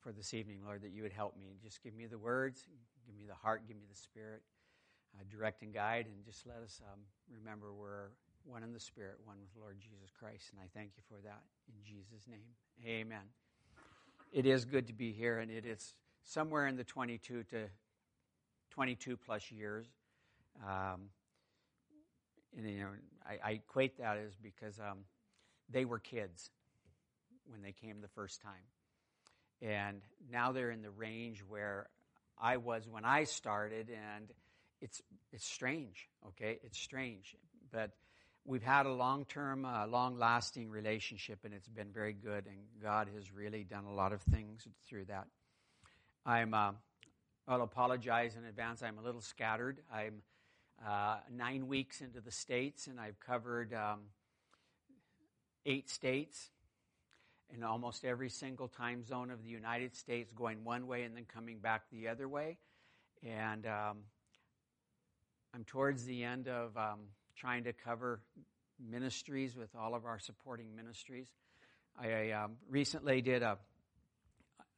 for this evening, Lord, that you would help me. Just give me the words, give me the heart, give me the spirit, uh, direct and guide, and just let us um, remember we're one in the spirit, one with Lord Jesus Christ. And I thank you for that in Jesus' name. Amen. It is good to be here, and it is somewhere in the 22 to 22 plus years. Um, and you know, I, I, equate that as because um, they were kids when they came the first time and now they're in the range where I was when I started, and it's it's strange. Okay, it's strange, but we've had a long-term, uh, long-lasting relationship, and it's been very good. And God has really done a lot of things through that. I'm. Uh, I'll apologize in advance. I'm a little scattered. I'm uh, nine weeks into the states, and I've covered um, eight states in almost every single time zone of the United States, going one way and then coming back the other way. And um, I'm towards the end of um, trying to cover ministries with all of our supporting ministries. I um, recently did a.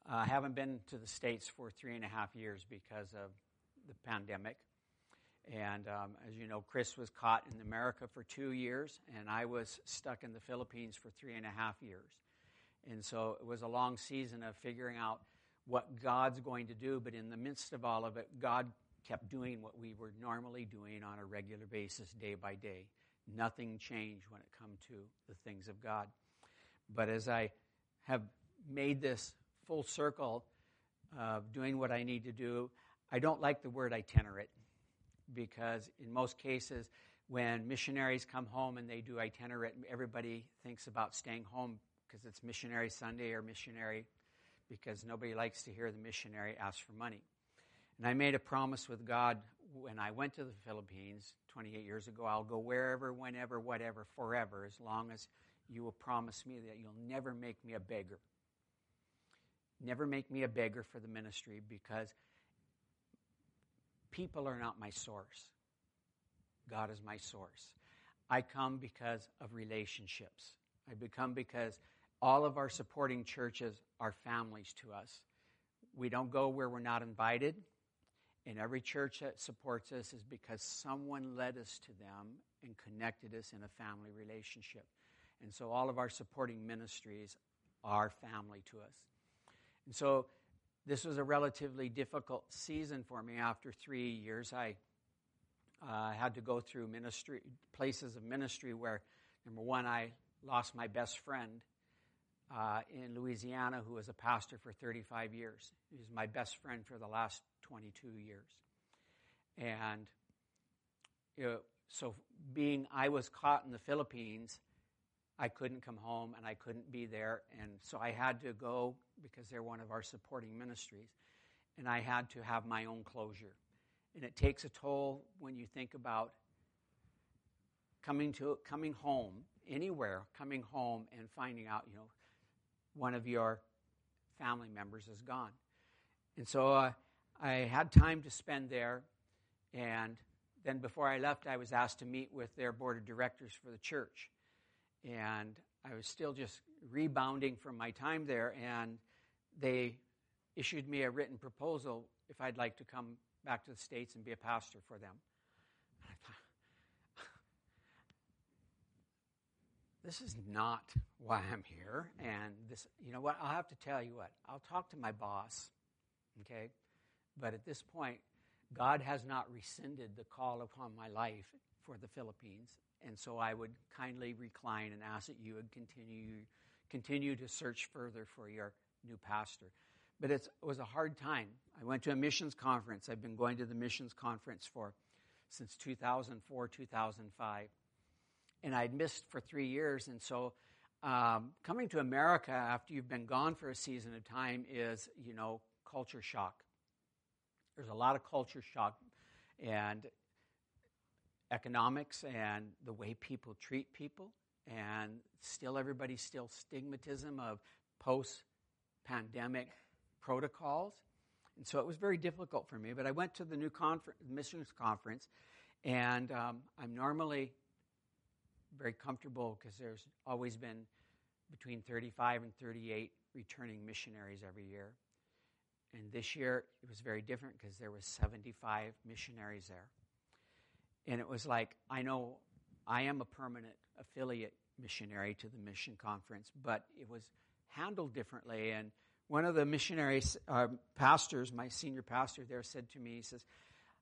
I haven't been to the States for three and a half years because of the pandemic. And um, as you know, Chris was caught in America for two years, and I was stuck in the Philippines for three and a half years. And so it was a long season of figuring out what God's going to do. But in the midst of all of it, God kept doing what we were normally doing on a regular basis, day by day. Nothing changed when it come to the things of God. But as I have made this full circle of doing what I need to do, I don't like the word itinerant because in most cases, when missionaries come home and they do itinerant, everybody thinks about staying home because it's Missionary Sunday or missionary, because nobody likes to hear the missionary ask for money. And I made a promise with God when I went to the Philippines 28 years ago I'll go wherever, whenever, whatever, forever, as long as you will promise me that you'll never make me a beggar. Never make me a beggar for the ministry because people are not my source. God is my source. I come because of relationships. I become because all of our supporting churches are families to us. We don't go where we're not invited. And every church that supports us is because someone led us to them and connected us in a family relationship. And so all of our supporting ministries are family to us. And so this was a relatively difficult season for me. After three years, I uh, had to go through ministry places of ministry where, number one, I lost my best friend uh, in Louisiana who was a pastor for 35 years. He was my best friend for the last 22 years. And you know, so, being I was caught in the Philippines, I couldn't come home and I couldn't be there. And so I had to go because they're one of our supporting ministries. And I had to have my own closure. And it takes a toll when you think about coming to coming home anywhere, coming home and finding out, you know, one of your family members is gone. And so uh, I had time to spend there. And then before I left, I was asked to meet with their board of directors for the church. And I was still just rebounding from my time there. And they issued me a written proposal if I'd like to come back to the States and be a pastor for them. I thought, this is not why I'm here. And this, you know what? I'll have to tell you what. I'll talk to my boss, okay? But at this point, God has not rescinded the call upon my life for the Philippines. And so I would kindly recline and ask that you would continue, continue to search further for your new pastor. But it was a hard time. I went to a missions conference. I've been going to the missions conference for since 2004, 2005 and I'd missed for three years, and so um, coming to America after you've been gone for a season of time is, you know, culture shock. There's a lot of culture shock and economics and the way people treat people, and still everybody's still stigmatism of post pandemic protocols. And so it was very difficult for me. But I went to the new conference, missions conference, and um, I'm normally very comfortable because there's always been between 35 and 38 returning missionaries every year. And this year it was very different because there was 75 missionaries there. And it was like, I know I am a permanent affiliate missionary to the mission conference, but it was handled differently. And one of the missionary uh, pastors, my senior pastor there, said to me, he says,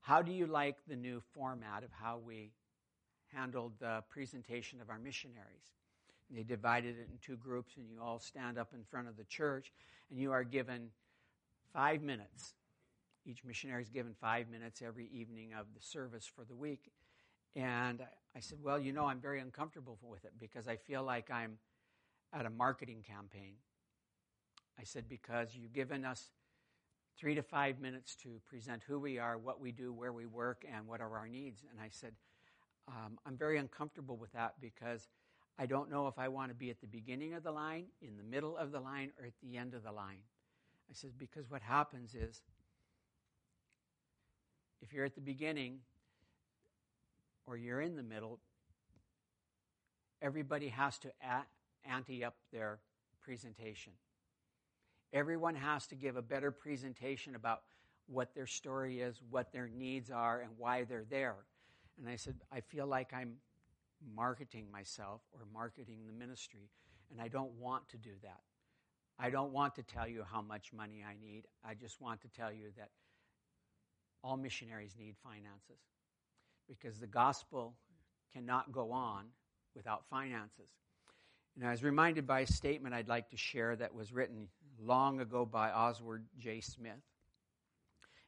How do you like the new format of how we handled the presentation of our missionaries? And they divided it in two groups, and you all stand up in front of the church, and you are given five minutes. Each missionary is given five minutes every evening of the service for the week. And I said, Well, you know, I'm very uncomfortable with it because I feel like I'm at a marketing campaign. I said, Because you've given us three to five minutes to present who we are, what we do, where we work, and what are our needs. And I said, um, I'm very uncomfortable with that because I don't know if I want to be at the beginning of the line, in the middle of the line, or at the end of the line. I said, because what happens is, if you're at the beginning or you're in the middle, everybody has to ante up their presentation. Everyone has to give a better presentation about what their story is, what their needs are, and why they're there. And I said, I feel like I'm marketing myself or marketing the ministry, and I don't want to do that. I don't want to tell you how much money I need. I just want to tell you that all missionaries need finances because the gospel cannot go on without finances. And I was reminded by a statement I'd like to share that was written long ago by Oswald J. Smith,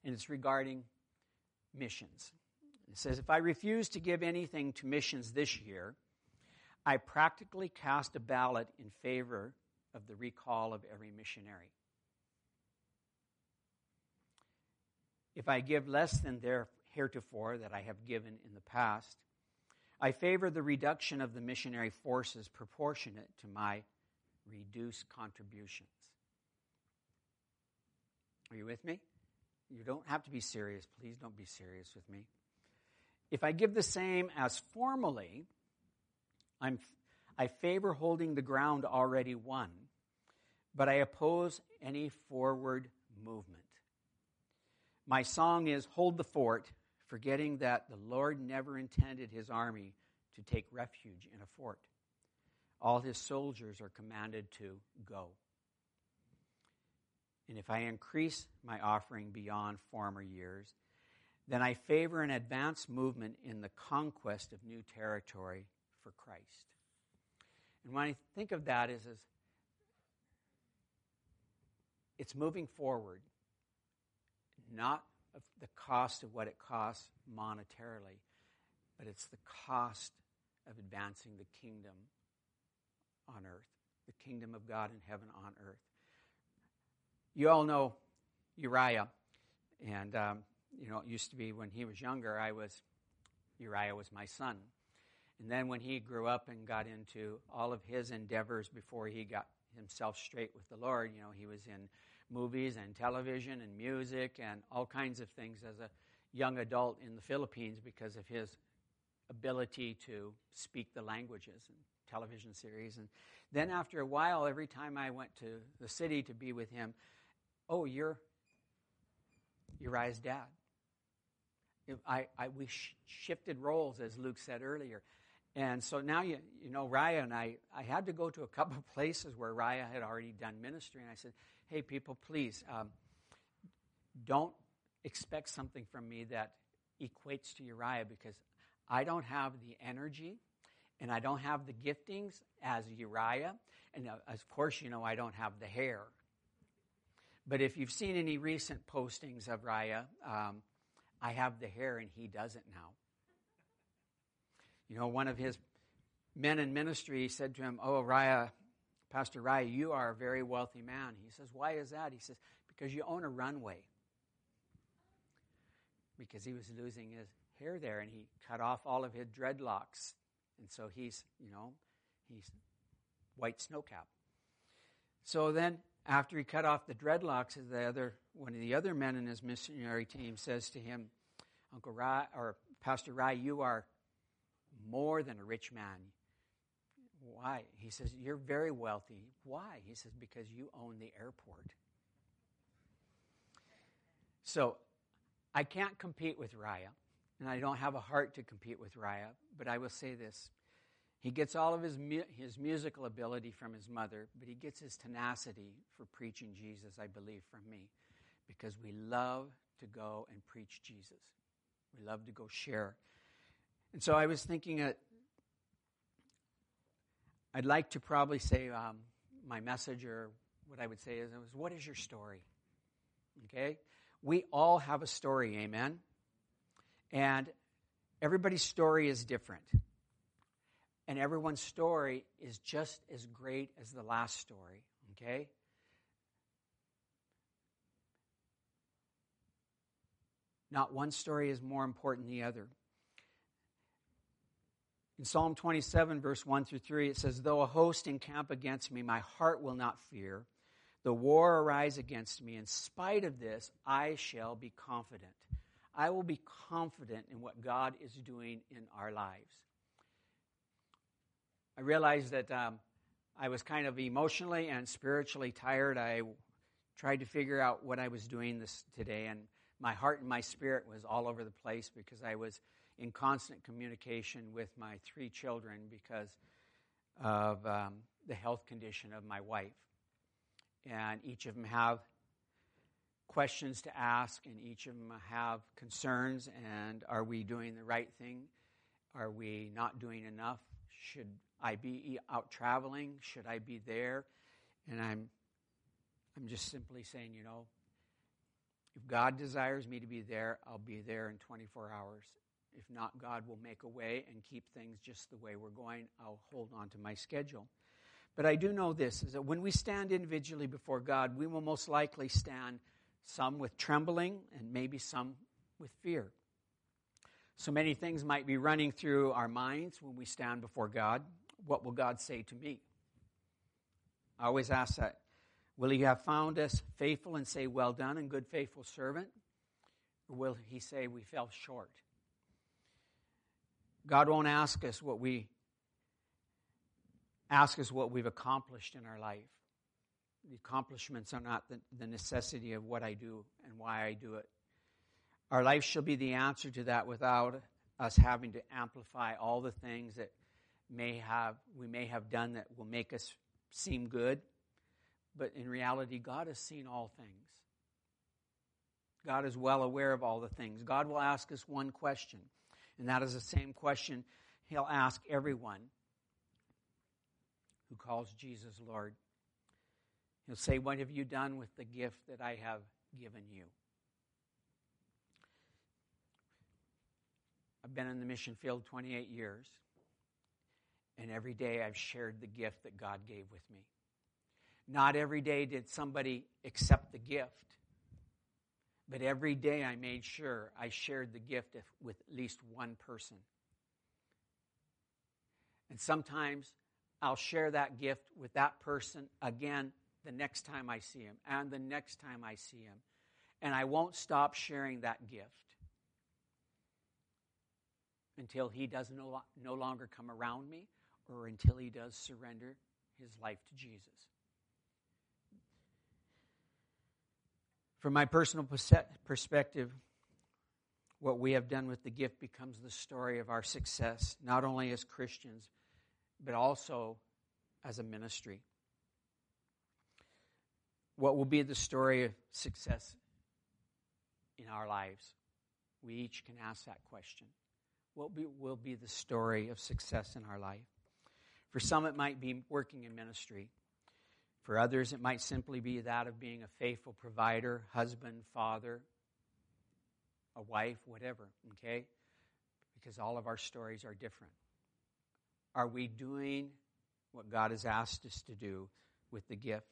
and it's regarding missions. It says, If I refuse to give anything to missions this year, I practically cast a ballot in favor of the recall of every missionary. If I give less than their heretofore that I have given in the past, I favor the reduction of the missionary forces proportionate to my reduced contributions. Are you with me? You don't have to be serious. Please don't be serious with me. If I give the same as formally, I'm, I favor holding the ground already won but I oppose any forward movement. My song is Hold the Fort, forgetting that the Lord never intended his army to take refuge in a fort. All his soldiers are commanded to go. And if I increase my offering beyond former years, then I favor an advanced movement in the conquest of new territory for Christ. And when I think of that is, as, it's moving forward, not of the cost of what it costs monetarily, but it's the cost of advancing the kingdom on earth, the kingdom of God in heaven on earth. You all know Uriah, and um, you know it used to be when he was younger, I was Uriah was my son, and then when he grew up and got into all of his endeavors before he got himself straight with the Lord. You know, he was in movies and television and music and all kinds of things as a young adult in the Philippines because of his ability to speak the languages and television series. And then after a while, every time I went to the city to be with him, oh, you're Uriah's dad. I, I, we sh- shifted roles, as Luke said earlier. And so now, you, you know, Raya and I, I had to go to a couple of places where Raya had already done ministry. And I said, hey, people, please um, don't expect something from me that equates to Uriah because I don't have the energy and I don't have the giftings as Uriah. And uh, of course, you know, I don't have the hair. But if you've seen any recent postings of Raya, um, I have the hair and he doesn't now. You know, one of his men in ministry said to him, Oh, Raya, Pastor Raya, you are a very wealthy man. He says, Why is that? He says, Because you own a runway. Because he was losing his hair there and he cut off all of his dreadlocks. And so he's, you know, he's white snowcap. So then after he cut off the dreadlocks, the other one of the other men in his missionary team says to him, Uncle Rye or Pastor Rye, you are more than a rich man. Why? He says, You're very wealthy. Why? He says, Because you own the airport. So I can't compete with Raya, and I don't have a heart to compete with Raya, but I will say this. He gets all of his, mu- his musical ability from his mother, but he gets his tenacity for preaching Jesus, I believe, from me, because we love to go and preach Jesus. We love to go share. And so I was thinking that I'd like to probably say um, my message or what I would say is, is, what is your story? Okay? We all have a story, amen? And everybody's story is different. And everyone's story is just as great as the last story, okay? Not one story is more important than the other. In Psalm 27, verse 1 through 3, it says, Though a host encamp against me, my heart will not fear. The war arise against me. In spite of this, I shall be confident. I will be confident in what God is doing in our lives. I realized that um, I was kind of emotionally and spiritually tired. I tried to figure out what I was doing this today, and my heart and my spirit was all over the place because I was in constant communication with my three children because of um, the health condition of my wife. And each of them have questions to ask, and each of them have concerns. And are we doing the right thing? Are we not doing enough? Should I be out traveling? Should I be there? And I'm, I'm just simply saying, you know, if God desires me to be there, I'll be there in 24 hours. If not, God will make a way and keep things just the way we're going. I'll hold on to my schedule. But I do know this is that when we stand individually before God, we will most likely stand some with trembling and maybe some with fear. So many things might be running through our minds when we stand before God. What will God say to me? I always ask that. Will He have found us faithful and say, Well done and good faithful servant? Or will He say, We fell short? God won't ask us what we ask us what we've accomplished in our life. The accomplishments are not the, the necessity of what I do and why I do it. Our life shall be the answer to that without us having to amplify all the things that may have we may have done that will make us seem good. But in reality, God has seen all things. God is well aware of all the things. God will ask us one question. And that is the same question he'll ask everyone who calls Jesus Lord. He'll say, What have you done with the gift that I have given you? I've been in the mission field 28 years, and every day I've shared the gift that God gave with me. Not every day did somebody accept the gift, but every day I made sure I shared the gift with at least one person. And sometimes I'll share that gift with that person again the next time I see him and the next time I see him. And I won't stop sharing that gift until he does no, no longer come around me or until he does surrender his life to Jesus. From my personal perspective, what we have done with the gift becomes the story of our success, not only as Christians, but also as a ministry. What will be the story of success in our lives? We each can ask that question. What will be the story of success in our life? For some, it might be working in ministry. For others, it might simply be that of being a faithful provider, husband, father, a wife, whatever, okay? Because all of our stories are different. Are we doing what God has asked us to do with the gift.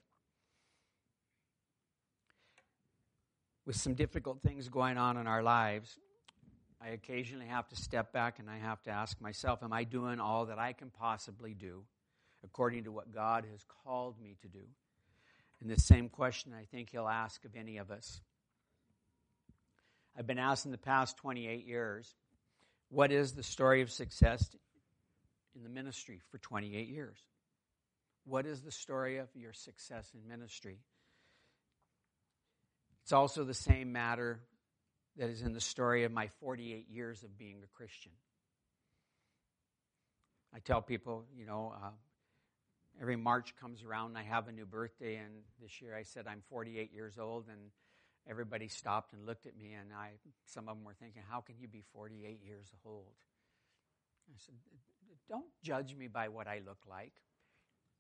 With some difficult things going on in our lives, I occasionally have to step back and I have to ask myself, Am I doing all that I can possibly do according to what God has called me to do? And the same question I think He'll ask of any of us. I've been asked in the past 28 years, What is the story of success in the ministry for 28 years? What is the story of your success in ministry? It's also the same matter that is in the story of my 48 years of being a Christian. I tell people, you know, uh, every March comes around and I have a new birthday, and this year I said I'm 48 years old, and everybody stopped and looked at me, and I, some of them were thinking, how can you be 48 years old? I said, don't judge me by what I look like.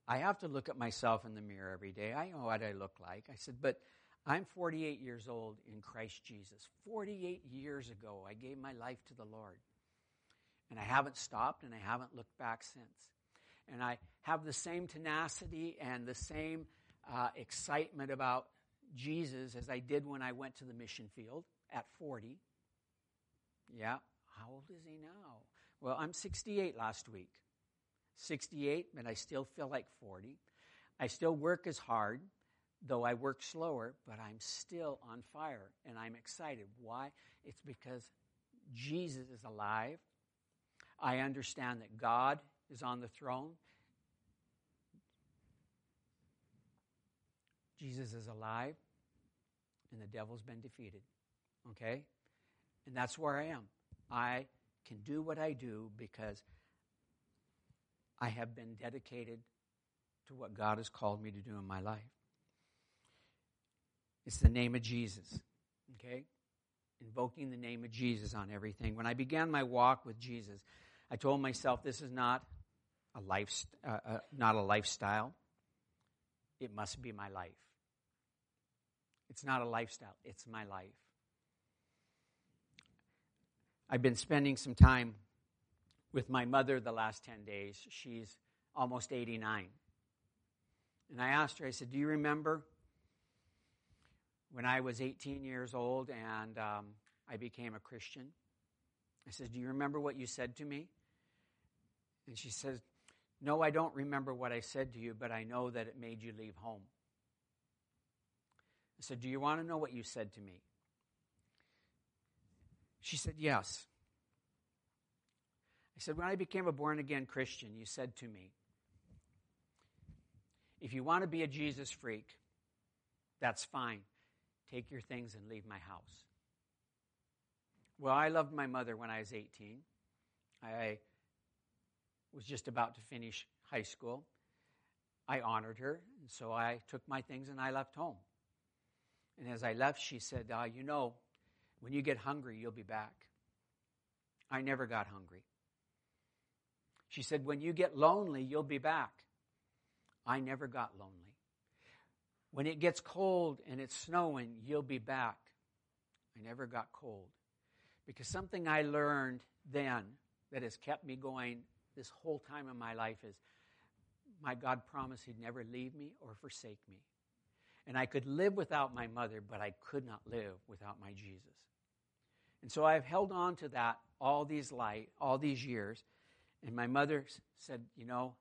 I have to look at myself in the mirror every day. I know what I look like. I said, but I'm 48 years old in Christ Jesus. 48 years ago, I gave my life to the Lord. And I haven't stopped and I haven't looked back since. And I have the same tenacity and the same uh, excitement about Jesus as I did when I went to the mission field at 40. Yeah, how old is he now? Well, I'm 68 last week. 68, but I still feel like 40. I still work as hard though I work slower, but I'm still on fire and I'm excited. Why? It's because Jesus is alive. I understand that God is on the throne. Jesus is alive and the devil's been defeated. Okay? And that's where I am. I can do what I do because I have been dedicated to what God has called me to do in my life. It's the name of Jesus. Okay? Invoking the name of Jesus on everything. When I began my walk with Jesus, I told myself this is not a life, uh, uh, not a lifestyle. It must be my life. It's not a lifestyle, it's my life. I've been spending some time with my mother the last 10 days. She's almost 89. And I asked her, I said, Do you remember when I was 18 years old and um, I became a Christian. I said, Do you remember what you said to me? And she says, No, I don't remember what I said to you, but I know that it made you leave home. I said, Do you want to know what you said to me? She said, Yes. I said, When I became a born again Christian, you said to me, If you want to be a Jesus freak, that's fine. Take your things and leave my house. Well, I loved my mother when I was 18. I was just about to finish high school. I honored her, and so I took my things and I left home. And as I left, she said, uh, You know, when you get hungry, you'll be back. I never got hungry. She said, When you get lonely, you'll be back. I never got lonely. When it gets cold and it's snowing, you'll be back. I never got cold. Because something I learned then that has kept me going this whole time in my life is my God promised He'd never leave me or forsake me. And I could live without my mother, but I could not live without my Jesus. And so I've held on to that all these light, all these years. And my mother said, You know,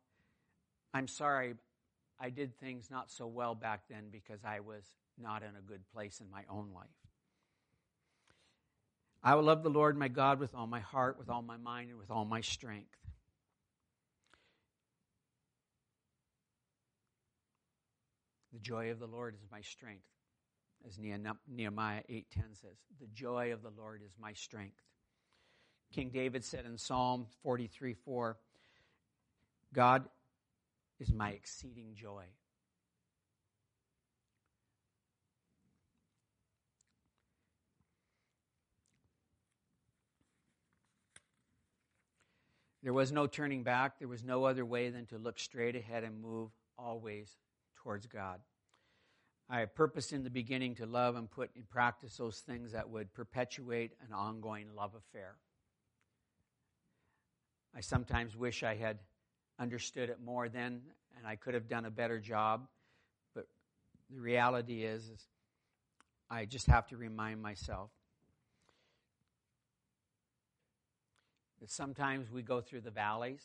I'm sorry, I did things not so well back then because I was not in a good place in my own life. I will love the Lord my God with all my heart, with all my mind, and with all my strength. The joy of the Lord is my strength, as Nehemiah 8:10 says. The joy of the Lord is my strength. King David said in Psalm 43 4, God is my exceeding joy. There was no turning back. There was no other way than to look straight ahead and move always towards God. I purposed in the beginning to love and put in practice those things that would perpetuate an ongoing love affair. I sometimes wish I had understood it more then, and I could have done a better job. But the reality is, is I just have to remind myself that sometimes we go through the valleys,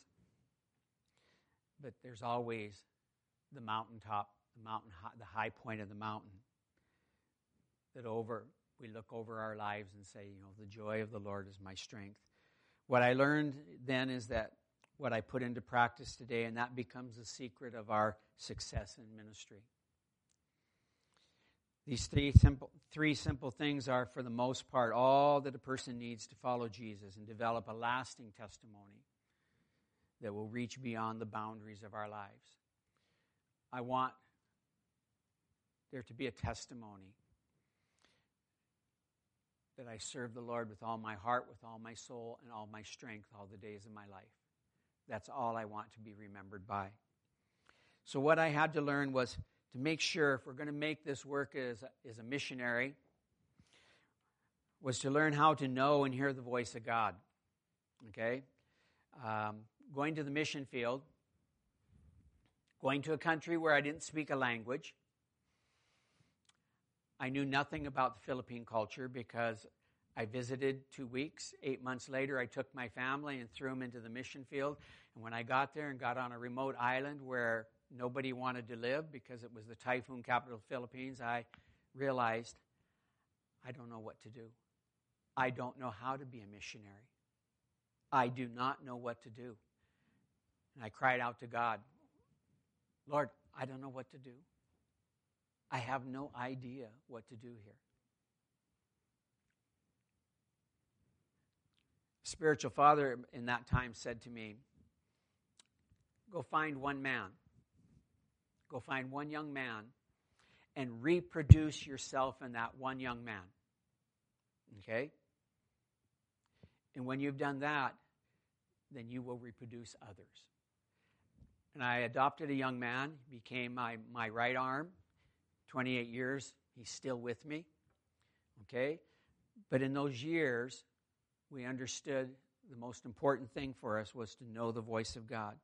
but there's always the mountaintop, the mountain, the high point of the mountain. That over we look over our lives and say, you know, the joy of the Lord is my strength. What I learned then is that what I put into practice today, and that becomes the secret of our success in ministry. These three simple, three simple things are, for the most part, all that a person needs to follow Jesus and develop a lasting testimony that will reach beyond the boundaries of our lives. I want there to be a testimony that I serve the Lord with all my heart, with all my soul, and all my strength all the days of my life. That's all I want to be remembered by. So, what I had to learn was to make sure if we're going to make this work as a, as a missionary, was to learn how to know and hear the voice of God. Okay? Um, going to the mission field, going to a country where I didn't speak a language, I knew nothing about the Philippine culture because I visited two weeks. Eight months later, I took my family and threw them into the mission field. And when I got there and got on a remote island where nobody wanted to live because it was the typhoon capital of the Philippines, I realized I don't know what to do. I don't know how to be a missionary. I do not know what to do. And I cried out to God, Lord, I don't know what to do. I have no idea what to do here. Spiritual father in that time said to me, Go find one man. Go find one young man and reproduce yourself in that one young man. Okay? And when you've done that, then you will reproduce others. And I adopted a young man, became my, my right arm, 28 years, he's still with me. Okay? But in those years, we understood the most important thing for us was to know the voice of God.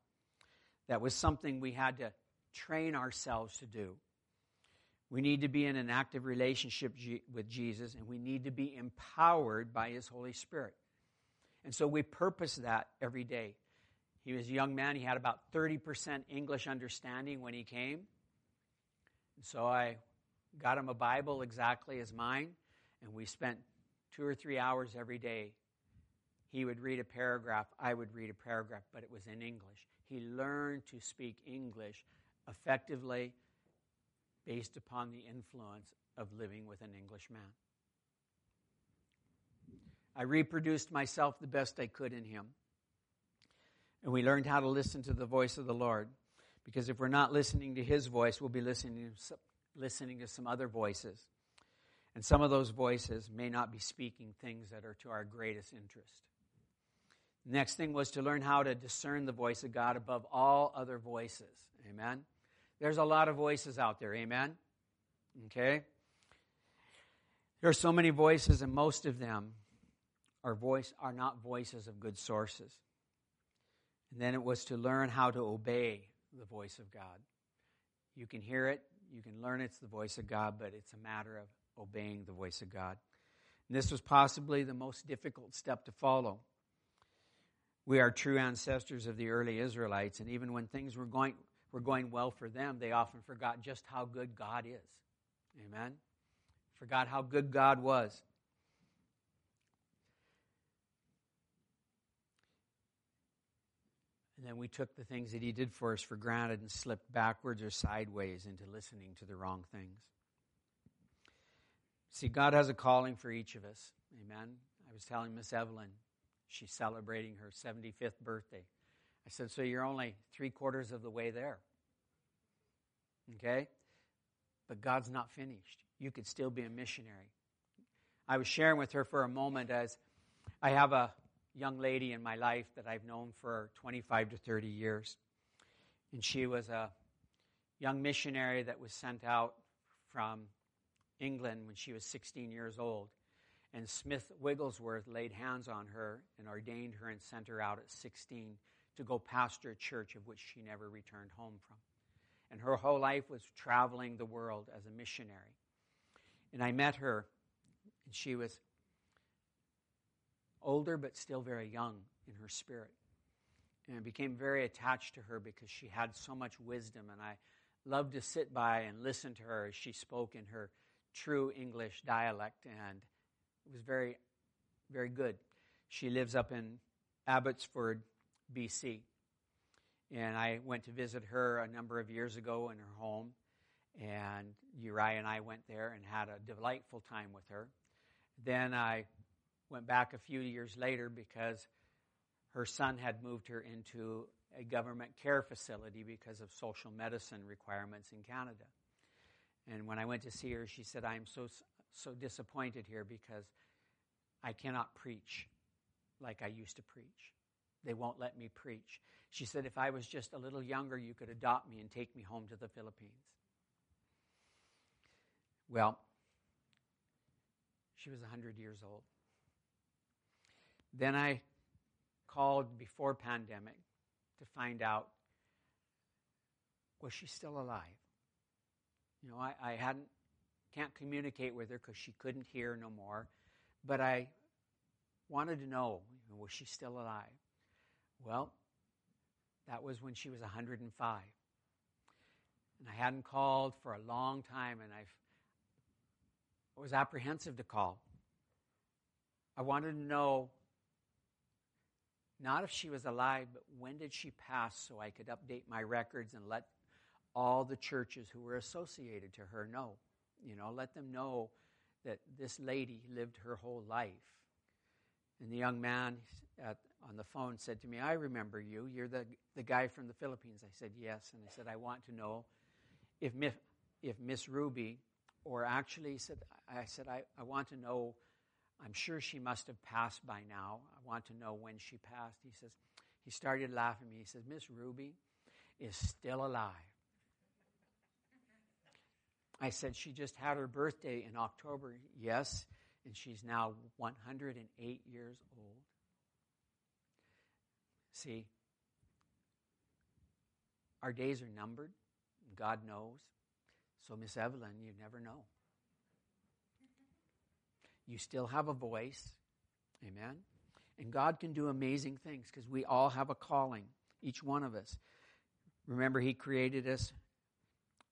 That was something we had to train ourselves to do. We need to be in an active relationship with Jesus, and we need to be empowered by His Holy Spirit. And so we purpose that every day. He was a young man. He had about 30% English understanding when he came. So I got him a Bible exactly as mine, and we spent two or three hours every day. He would read a paragraph, I would read a paragraph, but it was in English. He learned to speak English effectively based upon the influence of living with an English man. I reproduced myself the best I could in him. And we learned how to listen to the voice of the Lord. Because if we're not listening to his voice, we'll be listening to, listening to some other voices. And some of those voices may not be speaking things that are to our greatest interest. Next thing was to learn how to discern the voice of God above all other voices. Amen. There's a lot of voices out there. Amen. Okay. There are so many voices, and most of them are voice are not voices of good sources. And then it was to learn how to obey the voice of God. You can hear it, you can learn it's the voice of God, but it's a matter of obeying the voice of God. And this was possibly the most difficult step to follow. We are true ancestors of the early Israelites, and even when things were going, were going well for them, they often forgot just how good God is. Amen? Forgot how good God was. And then we took the things that he did for us for granted and slipped backwards or sideways into listening to the wrong things. See, God has a calling for each of us. Amen. I was telling Miss Evelyn, she's celebrating her 75th birthday. I said, So you're only three quarters of the way there. Okay? But God's not finished. You could still be a missionary. I was sharing with her for a moment as I have a young lady in my life that I've known for 25 to 30 years. And she was a young missionary that was sent out from England when she was 16 years old. And Smith Wigglesworth laid hands on her and ordained her and sent her out at 16 to go pastor a church of which she never returned home from. And her whole life was traveling the world as a missionary. And I met her, and she was older but still very young in her spirit. And I became very attached to her because she had so much wisdom, and I loved to sit by and listen to her as she spoke in her true English dialect, and it was very, very good. She lives up in Abbotsford, BC. And I went to visit her a number of years ago in her home, and Uriah and I went there and had a delightful time with her. Then I went back a few years later because her son had moved her into a government care facility because of social medicine requirements in Canada. And when I went to see her, she said, I am so, so disappointed here because I cannot preach like I used to preach. They won't let me preach. She said, if I was just a little younger, you could adopt me and take me home to the Philippines. Well, she was 100 years old. Then I called before pandemic to find out was she still alive? You know, I, I hadn't can't communicate with her because she couldn't hear no more, but I wanted to know, was she still alive? Well, that was when she was 105. And I hadn't called for a long time, and I've, I was apprehensive to call. I wanted to know not if she was alive, but when did she pass so I could update my records and let all the churches who were associated to her know. You know, let them know that this lady lived her whole life. And the young man at, on the phone said to me, I remember you. You're the, the guy from the Philippines. I said, Yes. And I said, I want to know if, if Miss Ruby, or actually, said, I said, I, I want to know I'm sure she must have passed by now. I want to know when she passed. He says, he started laughing at me. He says, Miss Ruby is still alive. I said, she just had her birthday in October. Yes, and she's now 108 years old. See, our days are numbered. God knows. So, Miss Evelyn, you never know. You still have a voice. Amen. And God can do amazing things because we all have a calling, each one of us. Remember, He created us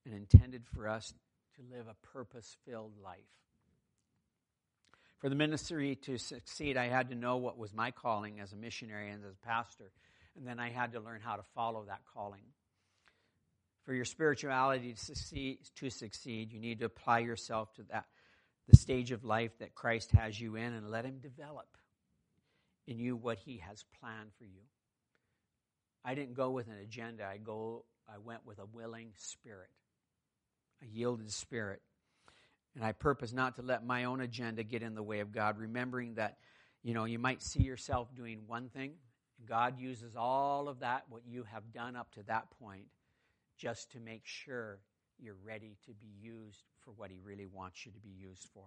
and intended for us to live a purpose filled life. For the ministry to succeed, I had to know what was my calling as a missionary and as a pastor, and then I had to learn how to follow that calling. For your spirituality to succeed, to succeed, you need to apply yourself to that the stage of life that Christ has you in and let Him develop in you what He has planned for you. I didn't go with an agenda. I go. I went with a willing spirit, a yielded spirit, and I purpose not to let my own agenda get in the way of God. Remembering that, you know, you might see yourself doing one thing, God uses all of that what you have done up to that point, just to make sure you're ready to be used for what He really wants you to be used for.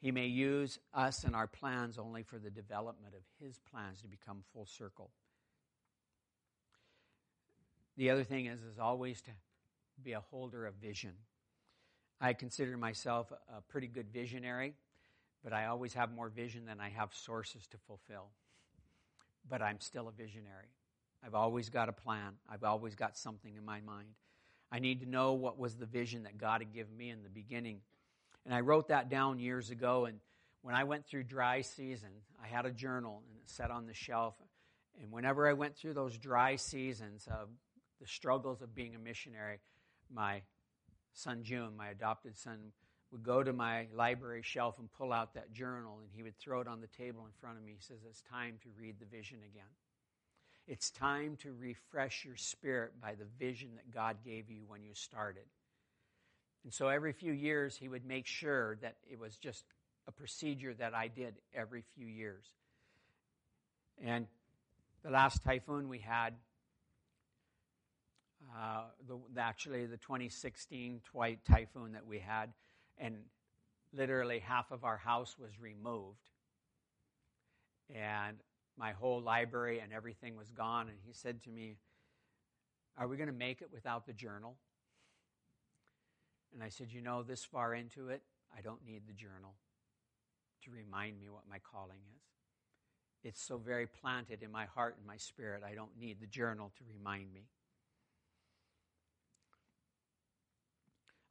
He may use us and our plans only for the development of His plans to become full circle. The other thing is, is always to be a holder of vision. I consider myself a pretty good visionary, but I always have more vision than I have sources to fulfill. But I'm still a visionary. I've always got a plan. I've always got something in my mind. I need to know what was the vision that God had given me in the beginning. And I wrote that down years ago. And when I went through dry season, I had a journal and it sat on the shelf. And whenever I went through those dry seasons of the struggles of being a missionary, my son June, my adopted son, would go to my library shelf and pull out that journal and he would throw it on the table in front of me. He says, It's time to read the vision again. It's time to refresh your spirit by the vision that God gave you when you started. And so every few years, he would make sure that it was just a procedure that I did every few years. And the last typhoon we had, uh, the, actually the 2016 Dwight typhoon that we had, and literally half of our house was removed. And my whole library and everything was gone. And he said to me, Are we going to make it without the journal? And I said, You know, this far into it, I don't need the journal to remind me what my calling is. It's so very planted in my heart and my spirit, I don't need the journal to remind me.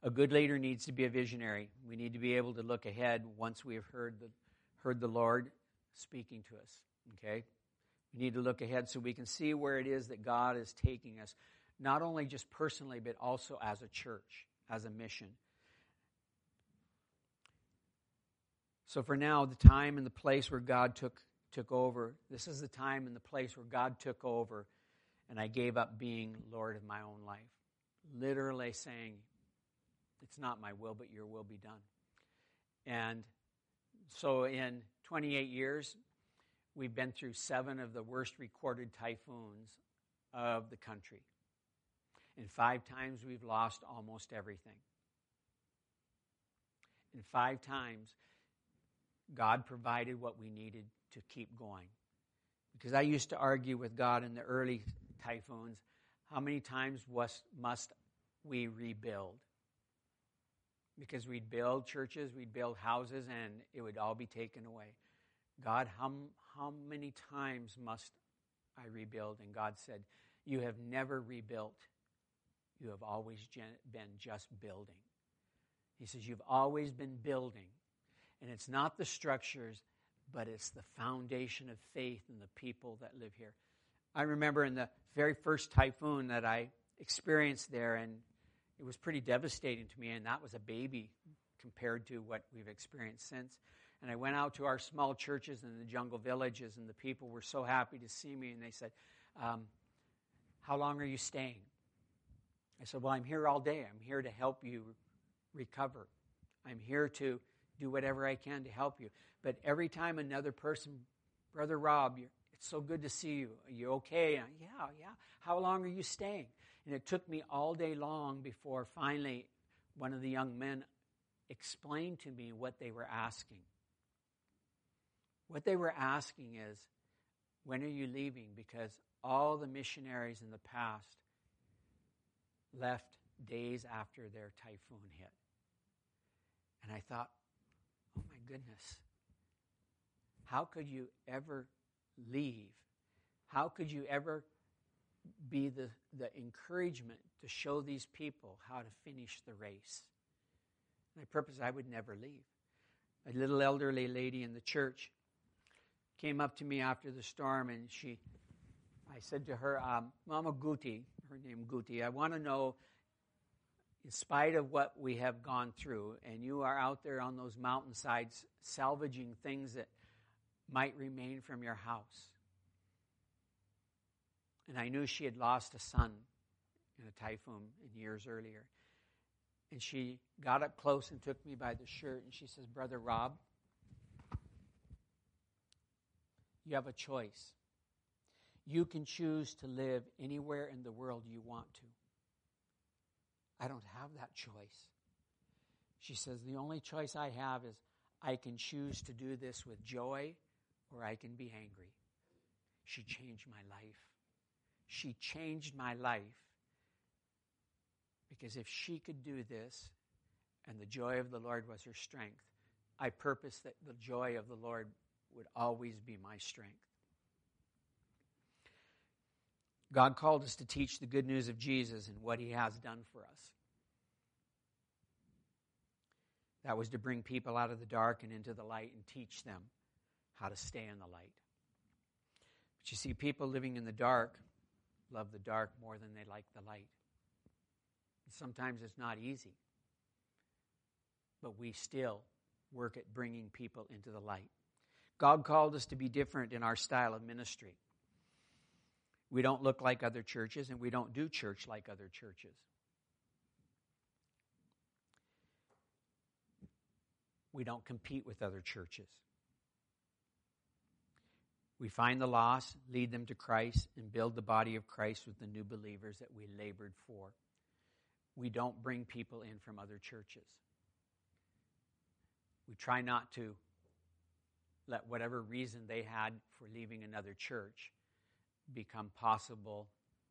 A good leader needs to be a visionary. We need to be able to look ahead once we have heard the, heard the Lord speaking to us. Okay? We need to look ahead so we can see where it is that God is taking us, not only just personally, but also as a church, as a mission. So for now, the time and the place where God took, took over, this is the time and the place where God took over, and I gave up being Lord of my own life. Literally saying, It's not my will, but your will be done. And so in 28 years, we've been through seven of the worst recorded typhoons of the country. And five times we've lost almost everything. And five times God provided what we needed to keep going. Because I used to argue with God in the early typhoons how many times was, must we rebuild? Because we'd build churches, we'd build houses, and it would all be taken away. God, how, how many times must I rebuild? And God said, You have never rebuilt. You have always been just building. He says, You've always been building. And it's not the structures, but it's the foundation of faith and the people that live here. I remember in the very first typhoon that I experienced there, and it was pretty devastating to me, and that was a baby compared to what we've experienced since. And I went out to our small churches in the jungle villages, and the people were so happy to see me, and they said, um, How long are you staying? I said, Well, I'm here all day. I'm here to help you recover. I'm here to do whatever I can to help you. But every time another person, Brother Rob, it's so good to see you. Are you okay? yeah, yeah. How long are you staying? And it took me all day long before finally one of the young men explained to me what they were asking. What they were asking is, when are you leaving? Because all the missionaries in the past left days after their typhoon hit. And I thought, oh my goodness. How could you ever leave? How could you ever be the, the encouragement to show these people how to finish the race? My purpose, I would never leave. A little elderly lady in the church came up to me after the storm and she, I said to her, um, Mama Guti, her name Guti, I want to know in spite of what we have gone through, and you are out there on those mountainsides salvaging things that might remain from your house. And I knew she had lost a son in a typhoon years earlier. And she got up close and took me by the shirt, and she says, Brother Rob, you have a choice. You can choose to live anywhere in the world you want to. I don't have that choice. She says, The only choice I have is I can choose to do this with joy or I can be angry. She changed my life. She changed my life because if she could do this and the joy of the Lord was her strength, I purpose that the joy of the Lord would always be my strength. God called us to teach the good news of Jesus and what he has done for us. That was to bring people out of the dark and into the light and teach them how to stay in the light. But you see, people living in the dark love the dark more than they like the light. And sometimes it's not easy, but we still work at bringing people into the light. God called us to be different in our style of ministry. We don't look like other churches, and we don't do church like other churches. We don't compete with other churches. We find the lost, lead them to Christ, and build the body of Christ with the new believers that we labored for. We don't bring people in from other churches. We try not to let whatever reason they had for leaving another church become possible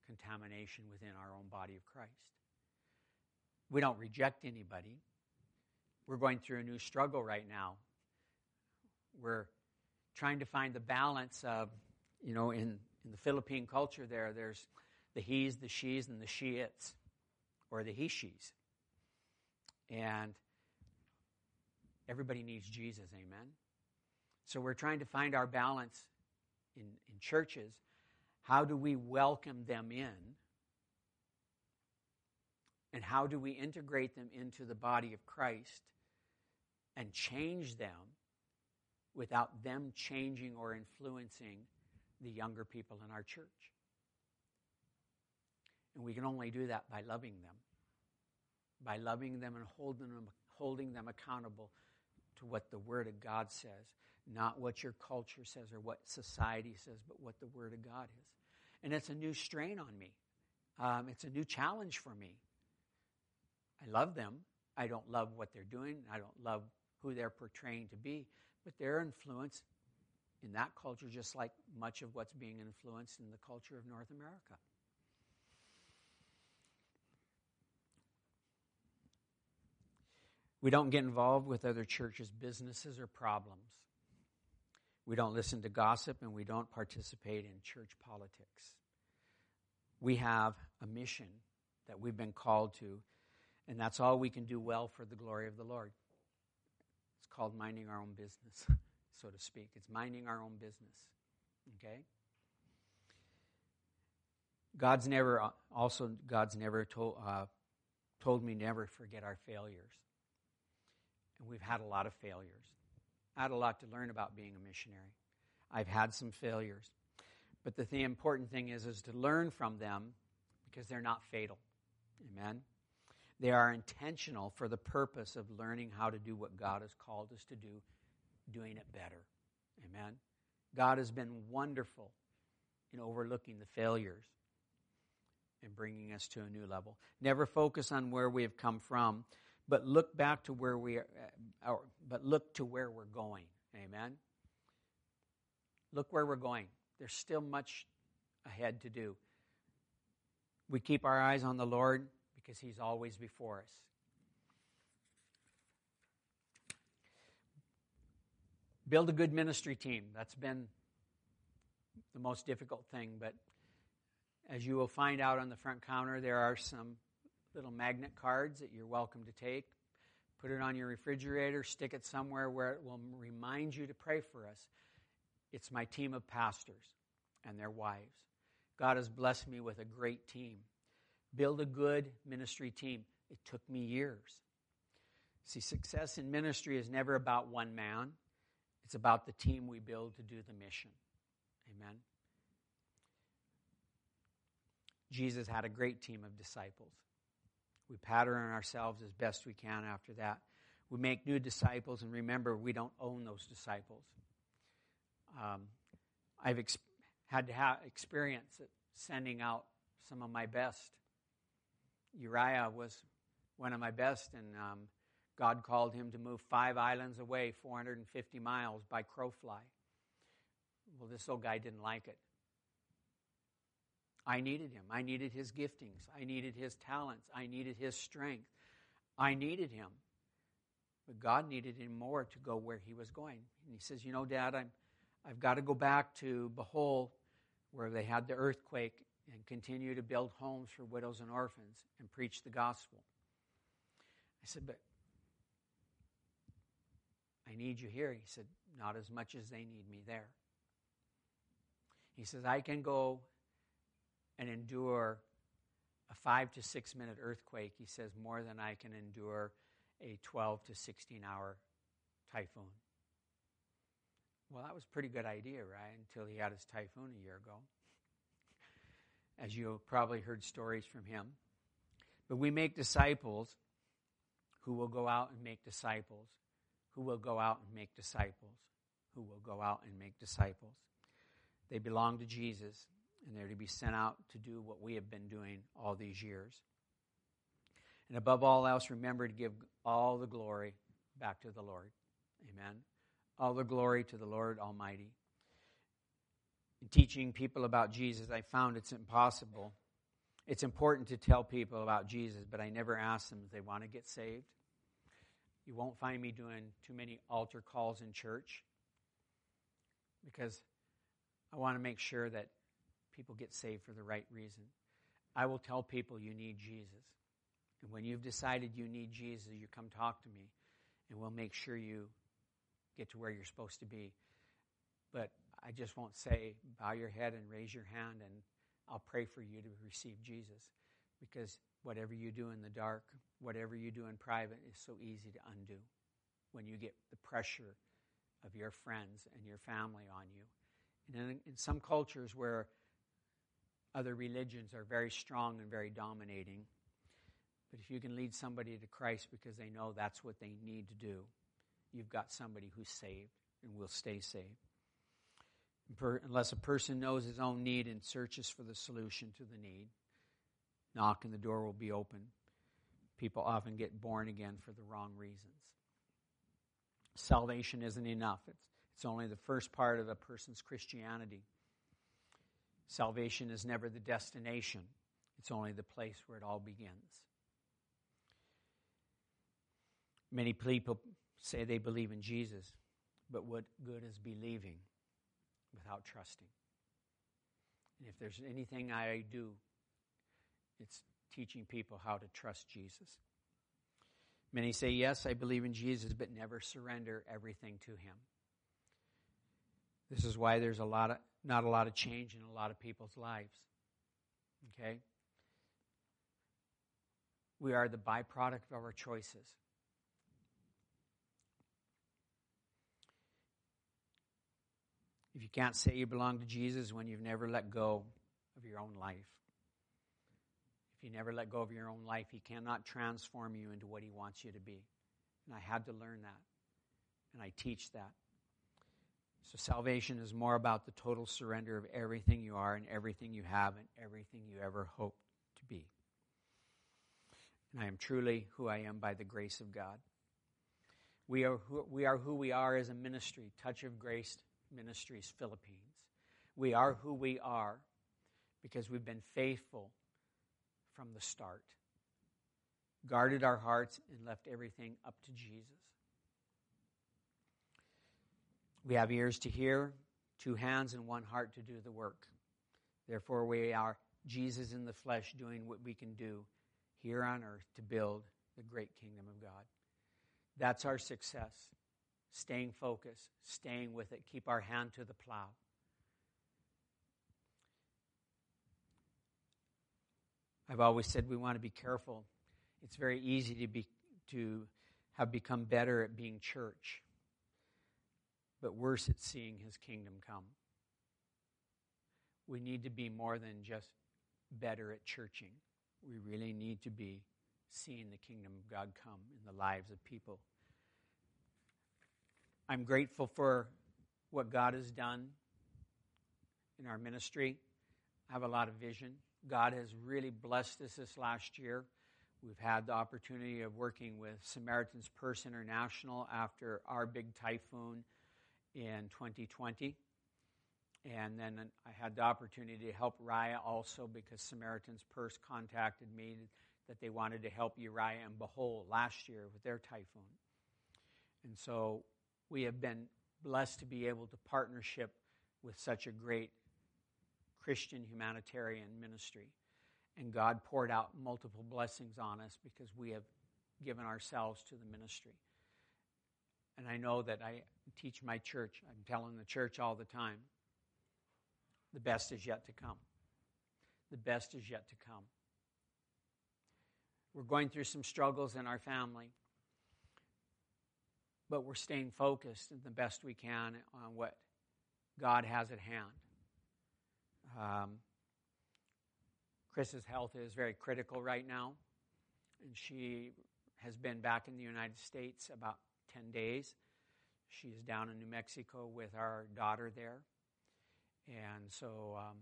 contamination within our own body of Christ. We don't reject anybody. We're going through a new struggle right now. We're trying to find the balance of, you know, in, in the Philippine culture there, there's the he's, the she's, and the she its, or the he she's. And everybody needs Jesus, amen? So we're trying to find our balance in, in churches. How do we welcome them in? And how do we integrate them into the body of Christ and change them without them changing or influencing the younger people in our church? And we can only do that by loving them, by loving them and holding them, holding them accountable to what the Word of God says, not what your culture says or what society says, but what the Word of God is. And it's a new strain on me. Um, it's a new challenge for me. I love them. I don't love what they're doing. I don't love who they're portraying to be, but their influence in that culture, just like much of what's being influenced in the culture of North America. We don't get involved with other churches' businesses or problems. We don't listen to gossip and we don't participate in church politics. We have a mission that we've been called to, and that's all we can do well for the glory of the Lord. It's called minding our own business, so to speak. It's minding our own business. Okay? God's never, also, God's never told, uh, told me never forget our failures. And we've had a lot of failures. I had a lot to learn about being a missionary. I've had some failures. But the, the important thing is, is to learn from them because they're not fatal. Amen? They are intentional for the purpose of learning how to do what God has called us to do, doing it better. Amen? God has been wonderful in overlooking the failures and bringing us to a new level. Never focus on where we have come from, but look back to where we are, uh, or, but look to where we're going. Amen. Look where we're going. There's still much ahead to do. We keep our eyes on the Lord because He's always before us. Build a good ministry team. That's been the most difficult thing, but as you will find out on the front counter, there are some little magnet cards that you're welcome to take. Put it on your refrigerator, stick it somewhere where it will remind you to pray for us. It's my team of pastors and their wives. God has blessed me with a great team. Build a good ministry team. It took me years. See, success in ministry is never about one man, it's about the team we build to do the mission. Amen. Jesus had a great team of disciples. We pattern ourselves as best we can after that. We make new disciples, and remember, we don't own those disciples. Um, I've ex- had to have experience sending out some of my best. Uriah was one of my best, and um, God called him to move five islands away, 450 miles by crow fly. Well, this old guy didn't like it. I needed him. I needed his giftings. I needed his talents. I needed his strength. I needed him. But God needed him more to go where he was going. And he says, You know, Dad, I'm, I've got to go back to Bohol where they had the earthquake and continue to build homes for widows and orphans and preach the gospel. I said, But I need you here. He said, Not as much as they need me there. He says, I can go and endure a five to six minute earthquake, he says, more than I can endure a 12 to 16 hour typhoon. Well, that was a pretty good idea, right? Until he had his typhoon a year ago. As you probably heard stories from him. But we make disciples who will go out and make disciples, who will go out and make disciples, who will go out and make disciples. They belong to Jesus and they're to be sent out to do what we have been doing all these years. And above all else, remember to give all the glory back to the Lord. Amen. All the glory to the Lord Almighty. In teaching people about Jesus, I found it's impossible. It's important to tell people about Jesus, but I never ask them if they want to get saved. You won't find me doing too many altar calls in church because I want to make sure that people get saved for the right reason. I will tell people you need Jesus. And when you've decided you need Jesus, you come talk to me, and we'll make sure you get to where you're supposed to be. But I just won't say, bow your head and raise your hand, and I'll pray for you to receive Jesus. Because whatever you do in the dark, whatever you do in private, is so easy to undo when you get the pressure of your friends and your family on you. And in, in some cultures where other religions are very strong and very dominating, but if you can lead somebody to Christ because they know that's what they need to do, you've got somebody who's saved and will stay saved. Unless a person knows his own need and searches for the solution to the need, knock and the door will be open. People often get born again for the wrong reasons. Salvation isn't enough, it's, it's only the first part of a person's Christianity. Salvation is never the destination, it's only the place where it all begins. Many people say they believe in Jesus, but what good is believing without trusting? And if there's anything I do, it's teaching people how to trust Jesus. Many say, Yes, I believe in Jesus, but never surrender everything to Him. This is why there's a lot of, not a lot of change in a lot of people's lives. Okay? We are the byproduct of our choices. If you can't say you belong to Jesus when you've never let go of your own life, if you never let go of your own life, He cannot transform you into what He wants you to be. And I had to learn that. And I teach that. So salvation is more about the total surrender of everything you are and everything you have and everything you ever hoped to be. And I am truly who I am by the grace of God. We are who, we are, who we are as a ministry, Touch of Grace Ministries Philippines. We are who we are because we've been faithful from the start, guarded our hearts, and left everything up to Jesus. We have ears to hear, two hands, and one heart to do the work. Therefore, we are Jesus in the flesh doing what we can do here on earth to build the great kingdom of God. That's our success. Staying focused, staying with it, keep our hand to the plow. I've always said we want to be careful. It's very easy to be to have become better at being church, but worse at seeing his kingdom come. We need to be more than just better at churching. We really need to be seeing the kingdom of God come in the lives of people. I'm grateful for what God has done in our ministry. I have a lot of vision. God has really blessed us this last year. We've had the opportunity of working with Samaritan's Purse International after our big typhoon in 2020. And then I had the opportunity to help Uriah also because Samaritan's Purse contacted me that they wanted to help Uriah and Bohol last year with their typhoon. And so we have been blessed to be able to partnership with such a great Christian humanitarian ministry. And God poured out multiple blessings on us because we have given ourselves to the ministry. And I know that I teach my church, I'm telling the church all the time the best is yet to come. The best is yet to come. We're going through some struggles in our family, but we're staying focused the best we can on what God has at hand. Um, Chris's health is very critical right now, and she has been back in the United States about 10 days. She is down in New Mexico with our daughter there. And so um,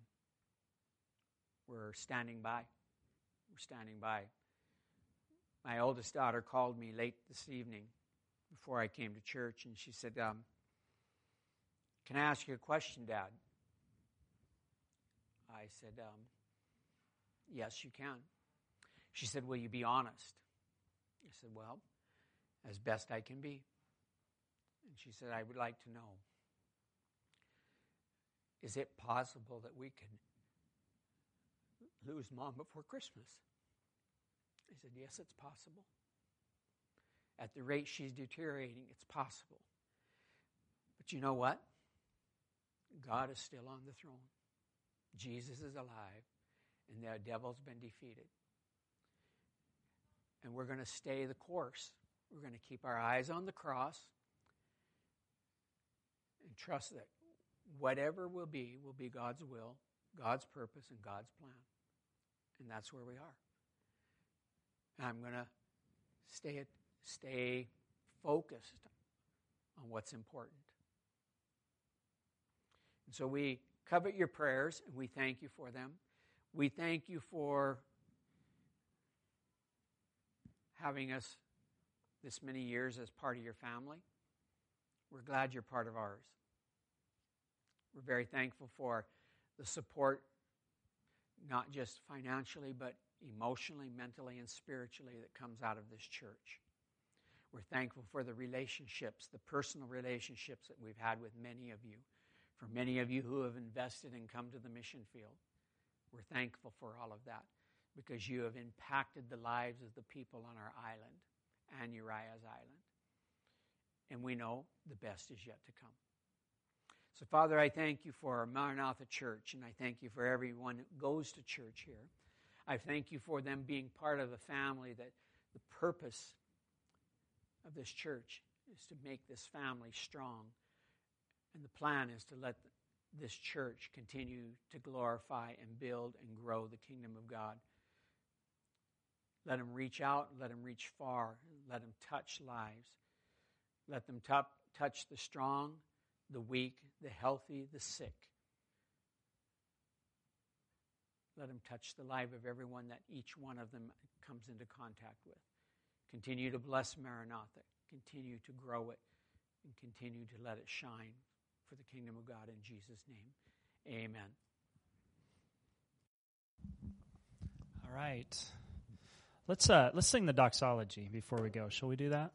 we're standing by. We're standing by. My oldest daughter called me late this evening before I came to church, and she said, um, Can I ask you a question, Dad? I said, um, Yes, you can. She said, Will you be honest? I said, Well, as best I can be. And she said, I would like to know is it possible that we can lose mom before Christmas? I said, Yes, it's possible. At the rate she's deteriorating, it's possible. But you know what? God is still on the throne. Jesus is alive, and the devil's been defeated. And we're going to stay the course. We're going to keep our eyes on the cross and trust that whatever will be, will be God's will, God's purpose, and God's plan. And that's where we are. And I'm going to stay, stay focused on what's important. And so we covet your prayers and we thank you for them. We thank you for having us this many years as part of your family. We're glad you're part of ours. We're very thankful for the support, not just financially, but emotionally, mentally, and spiritually that comes out of this church. We're thankful for the relationships, the personal relationships that we've had with many of you, for many of you who have invested and come to the mission field. We're thankful for all of that because you have impacted the lives of the people on our island and Uriah's island. And we know the best is yet to come. So, Father, I thank you for Maranatha Church, and I thank you for everyone that goes to church here. I thank you for them being part of the family, that the purpose of this church is to make this family strong. And the plan is to let this church continue to glorify and build and grow the kingdom of God. Let them reach out, let them reach far, let them touch lives. Let them t- touch the strong the weak, the healthy, the sick. Let him touch the life of everyone that each one of them comes into contact with. Continue to bless Maranatha. Continue to grow it and continue to let it shine for the kingdom of God in Jesus' name. Amen. All right. Let's uh let's sing the doxology before we go. Shall we do that?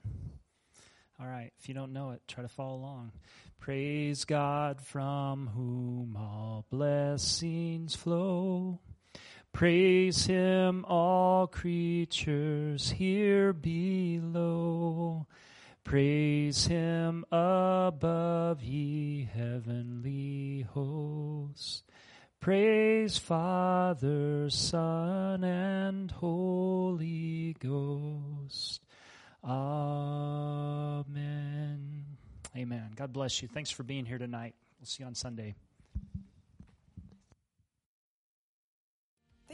All right. If you don't know it, try to follow along. Praise God from whom all blessings flow. Praise him, all creatures here below. Praise him above, ye heavenly hosts. Praise Father, Son, and Holy Ghost. Amen. Amen. God bless you. Thanks for being here tonight. We'll see you on Sunday.